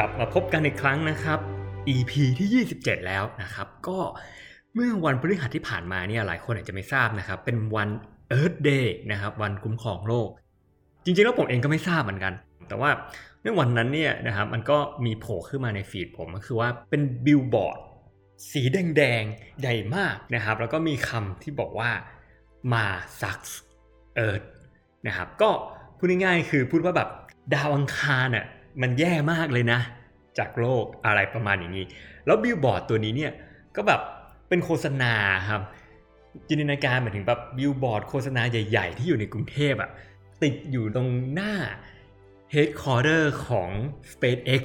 ลับมาพบกันอีกครั้งนะครับ EP ที่ 27 แล้วนะครับ ก็เมื่อวันพฤหัสที่ผ่านมาเนี่ยหลายคนอาจจะไม่ทราบนะครับ เป็นวัน Earth Day นะครับวันคุ้มครองโลก จริงๆแล้วผมเองก็ไม่ทราบเหมือนกัน แต่ว่าในวันนั้นเนี่ยนะครับมันก็มีโผล่ขึ้นมาในฟีดผมก็คือว่าเป็นบิลบอร์ดสีแดงๆใหญ่มากนะครับ แล้วก็มีคำที่บอกว่ามา sucks Earth นะครับก็พูดง่ายๆคือพูดว่าแบบดาวอังคารน่ะ มันแย่มากเลยนะ จากโลกอะไรประมาณอย่างนี้ แล้วบิลบอร์ดตัวนี้เนี่ยก็แบบเป็นโฆษณาครับจินตนาการหมายถึงแบบบิลบอร์ดโฆษณาใหญ่ ๆ ที่อยู่ในกรุงเทพอะติดอยู่ตรงหน้า Headquarter ของ SpaceX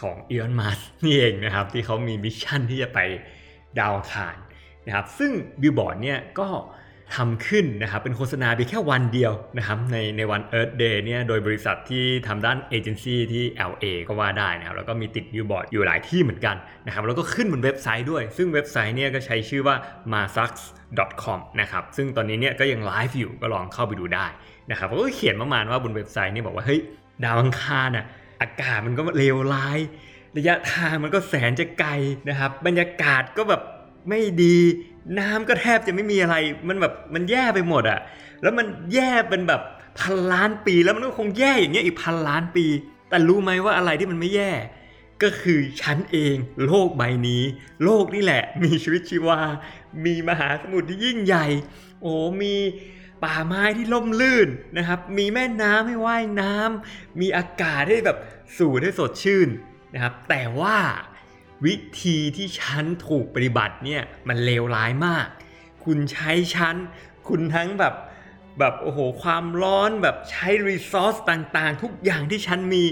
ของ Elon Musk นี่เองนะครับ ที่เขามี mission ที่จะไปดาวอังคารนะครับซึ่งบิลบอร์ดเนี่ยก็ ทำขึ้นนะครับเป็นโฆษณาเพียงแค่วันเดียวนะครับในในวัน Earth Day เนี่ยโดยบริษัทที่ทำด้านเอเจนซี่ที่ LA ก็ว่าได้นะครับแล้วก็มีติดบิลบอร์ดอยู่หลายที่เหมือนกันนะครับแล้วก็ขึ้นบนเว็บไซต์ด้วย ซึ่งเว็บไซต์เนี่ยก็ใช้ชื่อว่า marssucks.com นะครับซึ่งตอนนี้เนี่ยก็ยังไลฟ์อยู่ก็ลองเข้าไปดูได้นะครับแล้วก็เขียนประมาณว่าบนเว็บไซต์เนี่ยบอกว่าเฮ้ยดาวอังคารน่ะอากาศมันก็เลวร้าย ระยะทางมันก็แสนจะไกลนะครับบรรยากาศก็แบบ ไม่ดีน้ำก็แทบจะไม่มีอะไร มันแบบมันแย่ไปหมดอะแล้วมันแย่เป็นแบบพันล้านปีแล้วมันก็คงแย่อย่างเงี้ยอีกพันล้านปี แต่รู้ไหมว่าอะไรที่มันไม่แย่ ก็คือฉันเองโลกใบนี้ โลกนี่แหละ มีชีวิตชีวา มีมหาสมุทรที่ยิ่งใหญ่ โอ้มีป่าไม้ที่ล่มลื่นนะครับ มีแม่น้ำให้ว่ายน้ำมีอากาศให้แบบสูดให้สดชื่นนะครับ แต่ว่า วิธีที่ฉันถูกปฏิบัติเนี่ยมันเลวร้ายมาก คุณใช้ฉัน คุณทั้งแบบแบบโอ้โหความร้อนแบบใช้รีซอสต่างๆ ทุกอย่างที่ฉันมี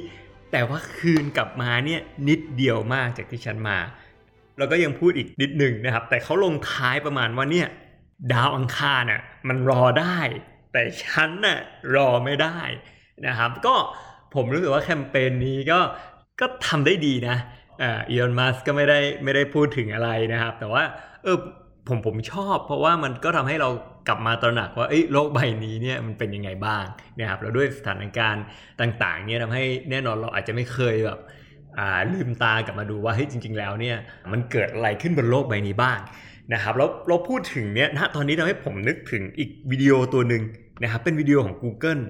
แต่ว่าคืนกลับมาเนี่ยนิดเดียวมากจากที่ฉันมา แล้วก็ยังพูดอีกนิดหนึ่งนะครับ แต่เขาลงท้ายประมาณว่าเนี่ยดาวอังคารน่ะมันรอได้ แต่ฉันน่ะรอไม่ได้นะครับ ก็ผมรู้สึกว่าแคมเปญนี้ก็ก็ทำได้ดีนะ อ่าอีลอนมัสก็ไม่ได้ไม่ได้พูดถึงอะไรนะครับ แต่ว่าเออผมผมชอบ เพราะว่ามันก็ทำให้เรากลับมาตระหนักว่าโลกใบนี้เนี่ยมันเป็นยังไงบ้างนะครับแล้วด้วยสถานการณ์ต่างๆเนี่ยทำให้แน่นอนเราอาจจะไม่เคยแบบลืมตากลับมาดูว่าเฮ้ยจริง ๆ แล้วเนี่ยมันเกิดอะไรขึ้นบนโลกใบนี้บ้างนะครับแล้วเราพูดถึงเนี่ยนะตอนนี้ทำให้ผมนึกถึงอีกวิดีโอตัวหนึ่งนะครับเป็นวิดีโอของ Google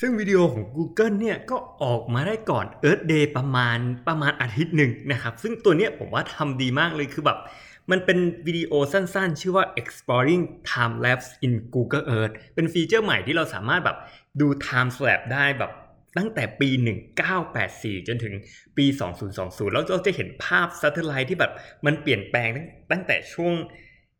ซึ่งวิดีโอของ Google เนี่ยก็ออกมาได้ก่อน Earth Day ประมาณประมาณอาทิตย์หนึ่งนะครับ ซึ่งตัวเนี้ยผมว่าทำดีมากเลยคือแบบมันเป็นวิดีโอสั้นๆ ชื่อว่า exploring time lapse in Google Earth เป็นฟีเจอร์ใหม่ที่เราสามารถแบบดู time lapse ได้แบบตั้งแต่ปี 1984 จนถึงปี 2020 แล้วเราจะเห็นภาพ satellite ที่แบบมันเปลี่ยนแปลงตั้งตั้งแต่ช่วง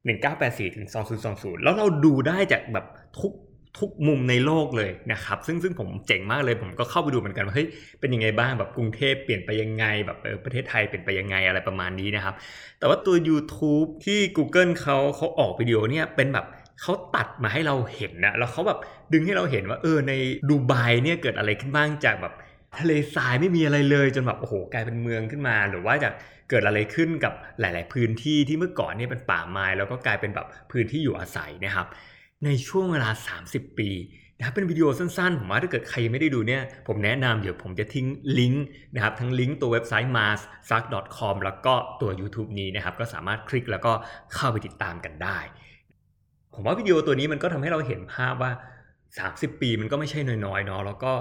1984 ถึง 2020 แล้วเราดูได้จากแบบทุก ทุกมุมในโลกเลยนะครับ ซึ่งซึ่งผมเจ๋งมากเลย ผมก็เข้าไปดูเหมือนกันว่าเฮ้ยเป็นยังไงบ้างแบบกรุงเทพเปลี่ยนไปยังไงแบบเออประเทศไทยเปลี่ยนไปยังไงอะไรประมาณนี้นะครับ แต่ว่าตัว YouTube ที่ Google เขาเขาออกวิดีโอเนี่ยเป็นแบบเขาตัดมาให้เราเห็นนะแล้วเขาแบบดึงให้เราเห็นว่าเออในดูไบเนี่ยเกิดอะไรขึ้นบ้างจากแบบทะเลทรายไม่มีอะไรเลยจนแบบโอ้โหกลายเป็นเมืองขึ้นมา หรือว่าจากเกิดอะไรขึ้นกับหลาย ๆ พื้นที่ที่เมื่อก่อนเนี่ยเป็นป่าไม้แล้วก็กลายเป็นแบบพื้นที่อยู่อาศัยนะครับ ในช่วงเวลา 30 ปีนะครับเป็นวิดีโอสั้นๆ ผมว่าถ้าเกิดใครไม่ได้ดูเนี่ย ผมแนะนำเดี๋ยวผมจะทิ้งลิงก์นะครับทั้งลิงก์ตัวเว็บไซต์ mars.com แล้วก็ตัว YouTube นี้นะครับก็สามารถคลิกแล้วก็เข้าไปติดตามกันได้ ผมว่าวิดีโอตัวนี้มันก็ทำให้เราเห็นภาพว่า 30 ปีมันก็ไม่ใช่น้อยๆเนาะแล้วก็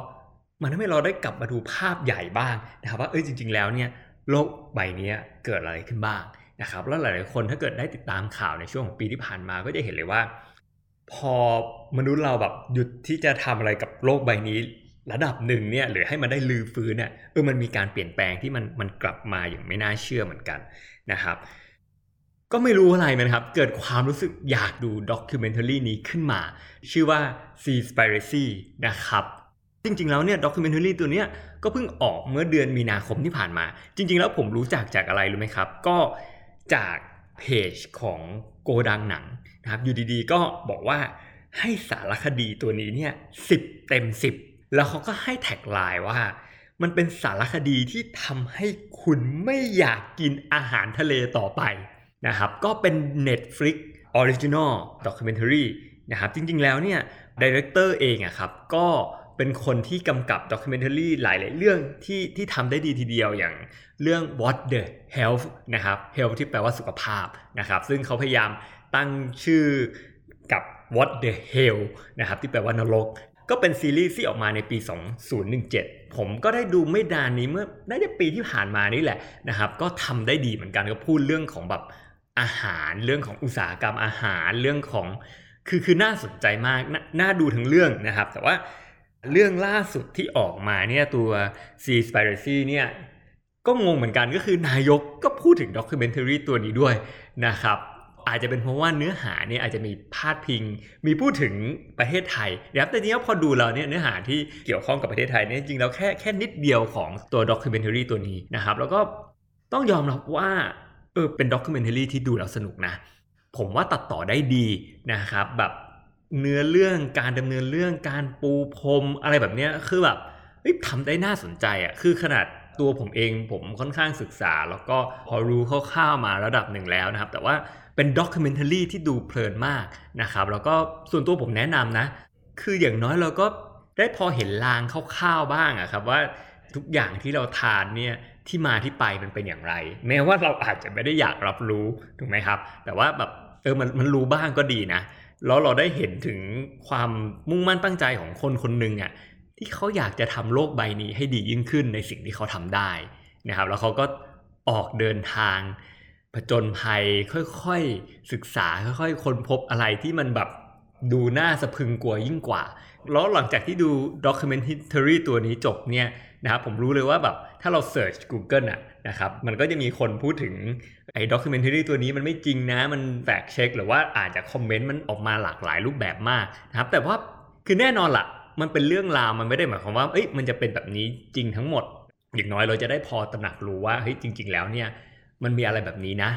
มันทำให้เราได้กลับมาดูภาพใหญ่บ้างนะครับว่าเอ้ยจริง ๆ แล้วเนี่ยโลกใบนี้เกิดอะไรขึ้นบ้างนะครับแล้วหลายๆคนถ้าเกิดได้ติดตามข่าวในช่วงของปีที่ผ่านมาก็จะเห็นเลยว่า พอมนุษย์เราแบบหยุดที่จะทำอะไรกับโลกใบนี้ ระดับหนึ่งเนี่ยหรือให้มันได้ลือฟื้นเนี่ยเออมันมีการเปลี่ยนแปลงที่มันมันกลับมาอย่างไม่น่าเชื่อเหมือนกันนะครับ ก็ไม่รู้อะไรนะครับ เกิดความรู้สึกอยากดู documentary นี้ขึ้นมา ชื่อว่า Seaspiracy นะครับจริงๆ แล้วเนี่ย documentary ตัวเนี้ยก็เพิ่งออกเมื่อเดือนมีนาคมที่ผ่านมา จริง ๆ แล้วผมรู้จักจากอะไรรู้ไหมครับ ก็จากเพจของโกดังหนัง นะครับอยู่ดีๆก็บอกว่าให้สารคดีตัวนี้เนี่ยสิบเต็มสิบแล้วเขาก็ให้ tagline ว่า มันเป็นสารคดีที่ทำให้คุณไม่อยากกินอาหารทะเลต่อไปนะครับ ก็เป็น Netflix Original Documentary นะครับจริงๆแล้วเนี่ยดีเรคเตอร์เองอะครับก็เป็นคนที่กำกับด็อกิเมนทารีหลายๆเรื่องที่ที่ทำได้ดีทีเดียวอย่างเรื่อง What the Health นะครับ Health ที่แปลว่าสุขภาพนะครับซึ่งเขาพยายาม ตั้งชื่อกับ What the Hell นะครับที่แปลว่านรก ก็เป็นซีรีส์ที่ออกมาในปี 2017 ผมก็ได้ดูไม่ดานนี้เมื่อน่าจะปีที่ผ่านมานี่แหละนะครับ ก็ทำได้ดีเหมือนกันก็พูดเรื่องของแบบอาหารเรื่องของอุตสาหกรรมอาหารเรื่องของคือคือน่าสนใจมากนน่าดูทั้งเรื่องนะครับ แต่ว่าเรื่องล่าสุดที่ออกมาเนี่ยตัว c s p i r a c y เนี่ยก็งงเหมือนกันก็คือนายกก็พูดถึงด็อกิเมนทารีตัวนี้ด้วยนะครับ อาจจะเป็นเพราะว่าเนื้อหาเนี่ยอาจจะมีพาดพิง มีพูดถึงประเทศไทยนะครับแต่ทีนี้พอดูเราเนี่ยเนื้อหาที่เกี่ยวข้องกับประเทศไทยเนี่ยจริงแล้วแค่แค่นิดเดียวของตัว documentary ตัวนี้นะครับ แล้วก็ต้องยอมรับว่าเออเป็น documentary ที่ดูแล้วสนุกนะ ผมว่าตัดต่อได้ดีนะครับ แบบเนื้อเรื่องการดำเนินเรื่องการปูพรมอะไรแบบเนี้ยคือแบบทำได้น่าสนใจอะคือขนาดตัวผมเองผมค่อนข้างศึกษา แล้วก็พอรู้คร่าวๆมาระดับหนึ่งแล้วนะครับ แต่ว่า เป็นด็อกิเมนทารีที่ดูเพลินมากนะครับแล้วก็ส่วนตัวผมแนะนำนะ คืออย่างน้อยเราก็ได้พอเห็นลางคร่าวๆบ้างอะครับว่าทุกอย่างที่เราทานเนี่ยที่มาที่ไปมันเป็นอย่างไร แม้ว่าเราอาจจะไม่ได้อยากรับรู้ถูกไหมครับ แต่ว่าแบบเออมันมันรู้บ้างก็ดีนะแล้วเราได้เห็นถึงความมุ่งมั่นตั้งใจของคนคนหนึ่งอะ่ะที่เขาอยากจะทำโลกใบนี้ให้ดียิ่งขึ้นในสิ่งที่เขาทำได้นะครับ แล้วเขาก็ออกเดินทาง ผจญภัยค่อยๆศึกษาค่อยๆค้นพบอะไรที่มันแบบดูน่าสะพึงกลัวยิ่งกว่า แล้วหลังจากที่ดู documentary ตัวนี้จบเนี่ยนะครับผมรู้เลยว่าแบบถ้าเรา search Google อะนะครับมันก็จะมีคนพูดถึงไอ้ด็อกิเมนทารีตัวนี้มันไม่จริงนะ มันแฟกเช็คหรือว่าอาจจะคอมเมนต์มันออกมาหลากหลายรูปแบบมากนะครับแต่ว่าคือแน่นอนล่ะ มันเป็นเรื่องราวมันไม่ได้หมายความว่าเอ้ยมันจะเป็นแบบนี้จริงทั้งหมด อย่างน้อยเราจะได้พอตระหนักรู้ว่าเฮ้ยจริง ๆ แล้วเนี่ย มันมีอะไรแบบนี้นะ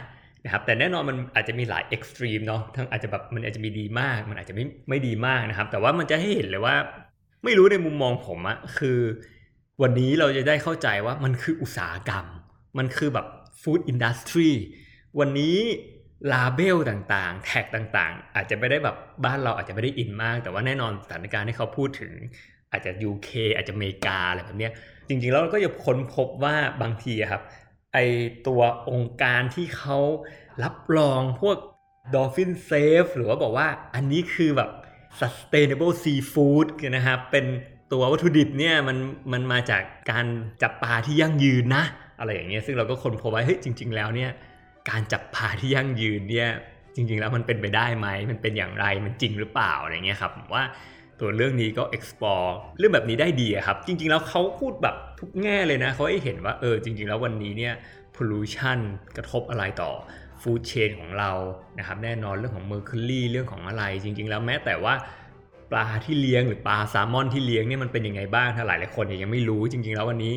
นะครับแต่แน่นอนมันอาจจะมีหลาย extreme เนาะทั้งอาจจะแบบมันอาจจะมีดีมาก มันอาจจะไม่ไม่ดีมากนะครับ แต่ว่ามันจะให้เห็นเลยว่า ไม่รู้ในมุมมองผมอะคือ วันนี้เราจะได้เข้าใจว่ามันคืออุตสาหกรรม มันคือแบบ food industry วันนี้ลาเบลต่างๆ แท็กต่างๆ อาจจะไม่ได้แบบบ้านเราอาจจะไม่ได้อินมาก แต่ว่าแน่นอนสถานการณ์ที่เขาพูดถึง อาจจะ UK อาจจะอเมริกาอะไรแบบเนี้ยจริงๆแล้วเราก็จะค้นพบว่าบางทีครับ ไอตัวองค์การที่เขารับรองพวก Dolphin Safe หรือว่าบอกว่าอันนี้คือแบบ sustainable seafood นะครับ เป็นตัววัตถุดิบเนี่ยมันมันมาจากการจับปลาที่ยั่งยืนนะ อะไรอย่างเงี้ยซึ่งเราก็คนพบไว้เฮ้ยจริง ๆ แล้วเนี่ยการจับปลาที่ยั่งยืนเนี่ยจริง ๆ แล้วมันเป็นไปได้ไหมมันเป็นอย่างไรมันจริงหรือเปล่าอะไรเงี้ยครับว่า ตัวเรื่องนี้ก็ explore เรื่องแบบนี้ได้ดีครับ จริง ๆ แล้วเขาพูดแบบทุกแง่เลยนะเขาให้เห็นว่าเออจริง ๆ แล้ววันนี้เนี่ย pollution กระทบอะไรต่อฟู้ดเชนของเรานะครับแน่นอนเรื่องของ mercury เรื่องของอะไร จริง ๆ แล้วแม้แต่ว่าปลาที่เลี้ยงหรือปลาแซลมอนที่เลี้ยงเนี่ยมันเป็นยังไงบ้างถ้าหลายหลายคนยังไม่รู้จริง ๆ แล้ววันนี้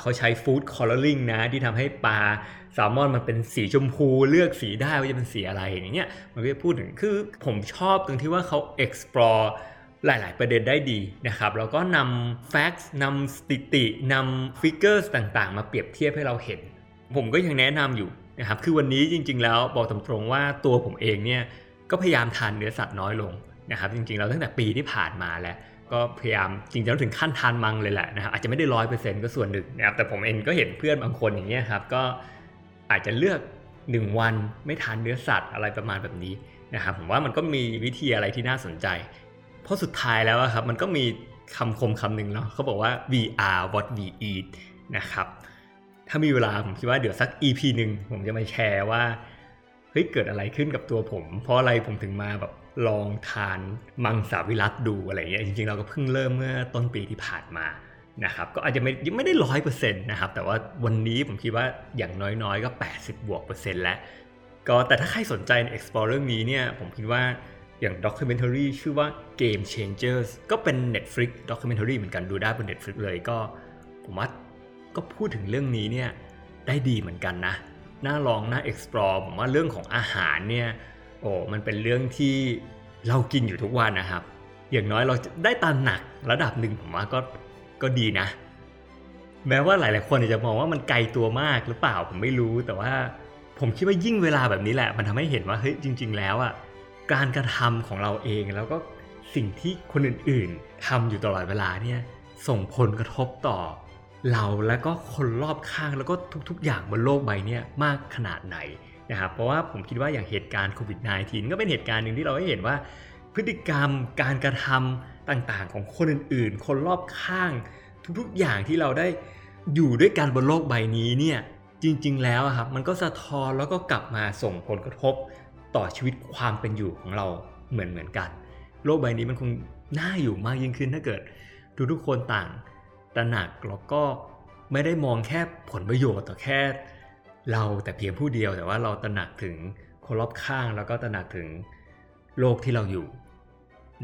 เขาใช้ฟู้ดคอลเลอริงนะที่ทำให้ปลาแซลมอนมันเป็นสีชมพู เลือกสีได้ว่าจะเป็นสีอะไรอย่างเงี้ยมันก็พูดถึงคือผมชอบตรงที่ว่าเขา explore หลาย ๆ ประเด็นได้ดีนะครับแล้วก็นำ facts นำสถิตินำ figures ต่าง ๆ มาเปรียบเทียบให้เราเห็น ผมก็ยังแนะนำอยู่นะครับคือวันนี้จริง ๆ แล้วบอกตรงๆว่าตัวผมเองเนี่ยก็พยายามทานเนื้อสัตว์น้อยลงนะครับจริงๆเราตั้งแต่ปีที่ผ่านมาแล้วก็พยายามจริงๆถึงขั้นทานมังเลยแหละนะครับอาจจะไม่ได้ร้อยเปอร์เซ็นต์ก็ส่วนหนึ่งนะครับแต่ผมเองก็เห็นเพื่อนบางคนอย่างเงี้ยครับก็อาจจะเลือก 1 วันไม่ทานเนื้อสัตว์อะไรประมาณแบบนี้นะครับผมว่ามันก็มีวิธีอะไรที่น่าสนใจ ราะสุดท้ายแล้วครับมันก็มีคำคมคำหนึ่งเนาะเขาบอกว่า we are what we eat นะครับ ถ้ามีเวลาผมคิดว่าเดี๋ยวสัก EP หนึ่งผมจะมาแชร์ว่าเฮ้ยเกิดอะไรขึ้นกับตัวผม เพราะอะไรผมถึงมาแบบลองทานมังสวิรัตดูอะไรเงี้ยจริงๆเราก็เพิ่งเริ่มเมื่อต้นปีที่ผ่านมานะครับก็อาจจะไม่ยังไม่ได้ร้อยเปอร์เซ็นต์นะครับแต่ว่าวันนี้ผมคิดว่าอย่างน้อยๆ ก็ 80 บวกเปอร์เซ็นต์แล้ว ก็แต่ถ้าใครสนใจใน explore เรื่องนี้เนี่ยผมคิดว่า อย่าง documentary ชื่อว่า Game Changers ก็เป็น Netflix documentary เหมือนกันดูได้บน Netflix เลยก็ผมว่าก็พูดถึงเรื่องนี้เนี่ยได้ดีเหมือนกันนะ น่าลองน่า explore ผมว่าเรื่องของอาหารเนี่ยโอ้มันเป็นเรื่องที่เรากินอยู่ทุกวันนะครับ อย่างน้อยเราได้ตามหนักระดับหนึ่งผมว่าก็ก็ดีนะ แม้ว่าหลาย ๆ คนจะมองว่ามันไกลตัวมากหรือเปล่าผมไม่รู้แต่ว่าผมคิดว่ายิ่งเวลาแบบนี้แหละ มันทำให้เห็นว่าเฮ้ยจริง ๆ แล้วอะ การกระทำของเราเองแล้วก็สิ่งที่คนอื่นๆทำอยู่ตลอดเวลาเนี่ยส่งผลกระทบต่อ เราแล้วก็คนรอบข้างแล้วก็ทุกๆ อย่างบนโลกใบนี้มากขนาดไหนนะครับเพราะว่าผมคิดว่าอย่างเหตุการณ์โควิด -19 ก็เป็นเหตุการณ์หนึ่งที่เราได้เห็นว่า พฤติกรรมการกระทำต่างๆ ของคนอื่นๆ คนรอบข้าง ทุกๆ อย่างที่เราได้อยู่ด้วยกันบนโลกใบนี้เนี่ยจริงๆ แล้วครับมันก็สะท้อนแล้วก็กลับมาส่งผลกระทบ ต่อชีวิตความเป็นอยู่ของเราเหมือนเหมือนกัน โลกใบนี้มันคงน่าอยู่มากยิ่งขึ้นถ้าเกิดทุกๆคนต่างตระหนักแล้วก็ไม่ได้มองแค่ผลประโยชน์ต่อแค่ เราแต่เพียงผู้เดียวแต่ว่าเราตระหนักถึงคนรอบข้างแล้วก็ตระหนักถึงโลกที่เราอยู่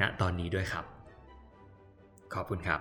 ณตอนนี้ด้วยครับ ขอบคุณครับ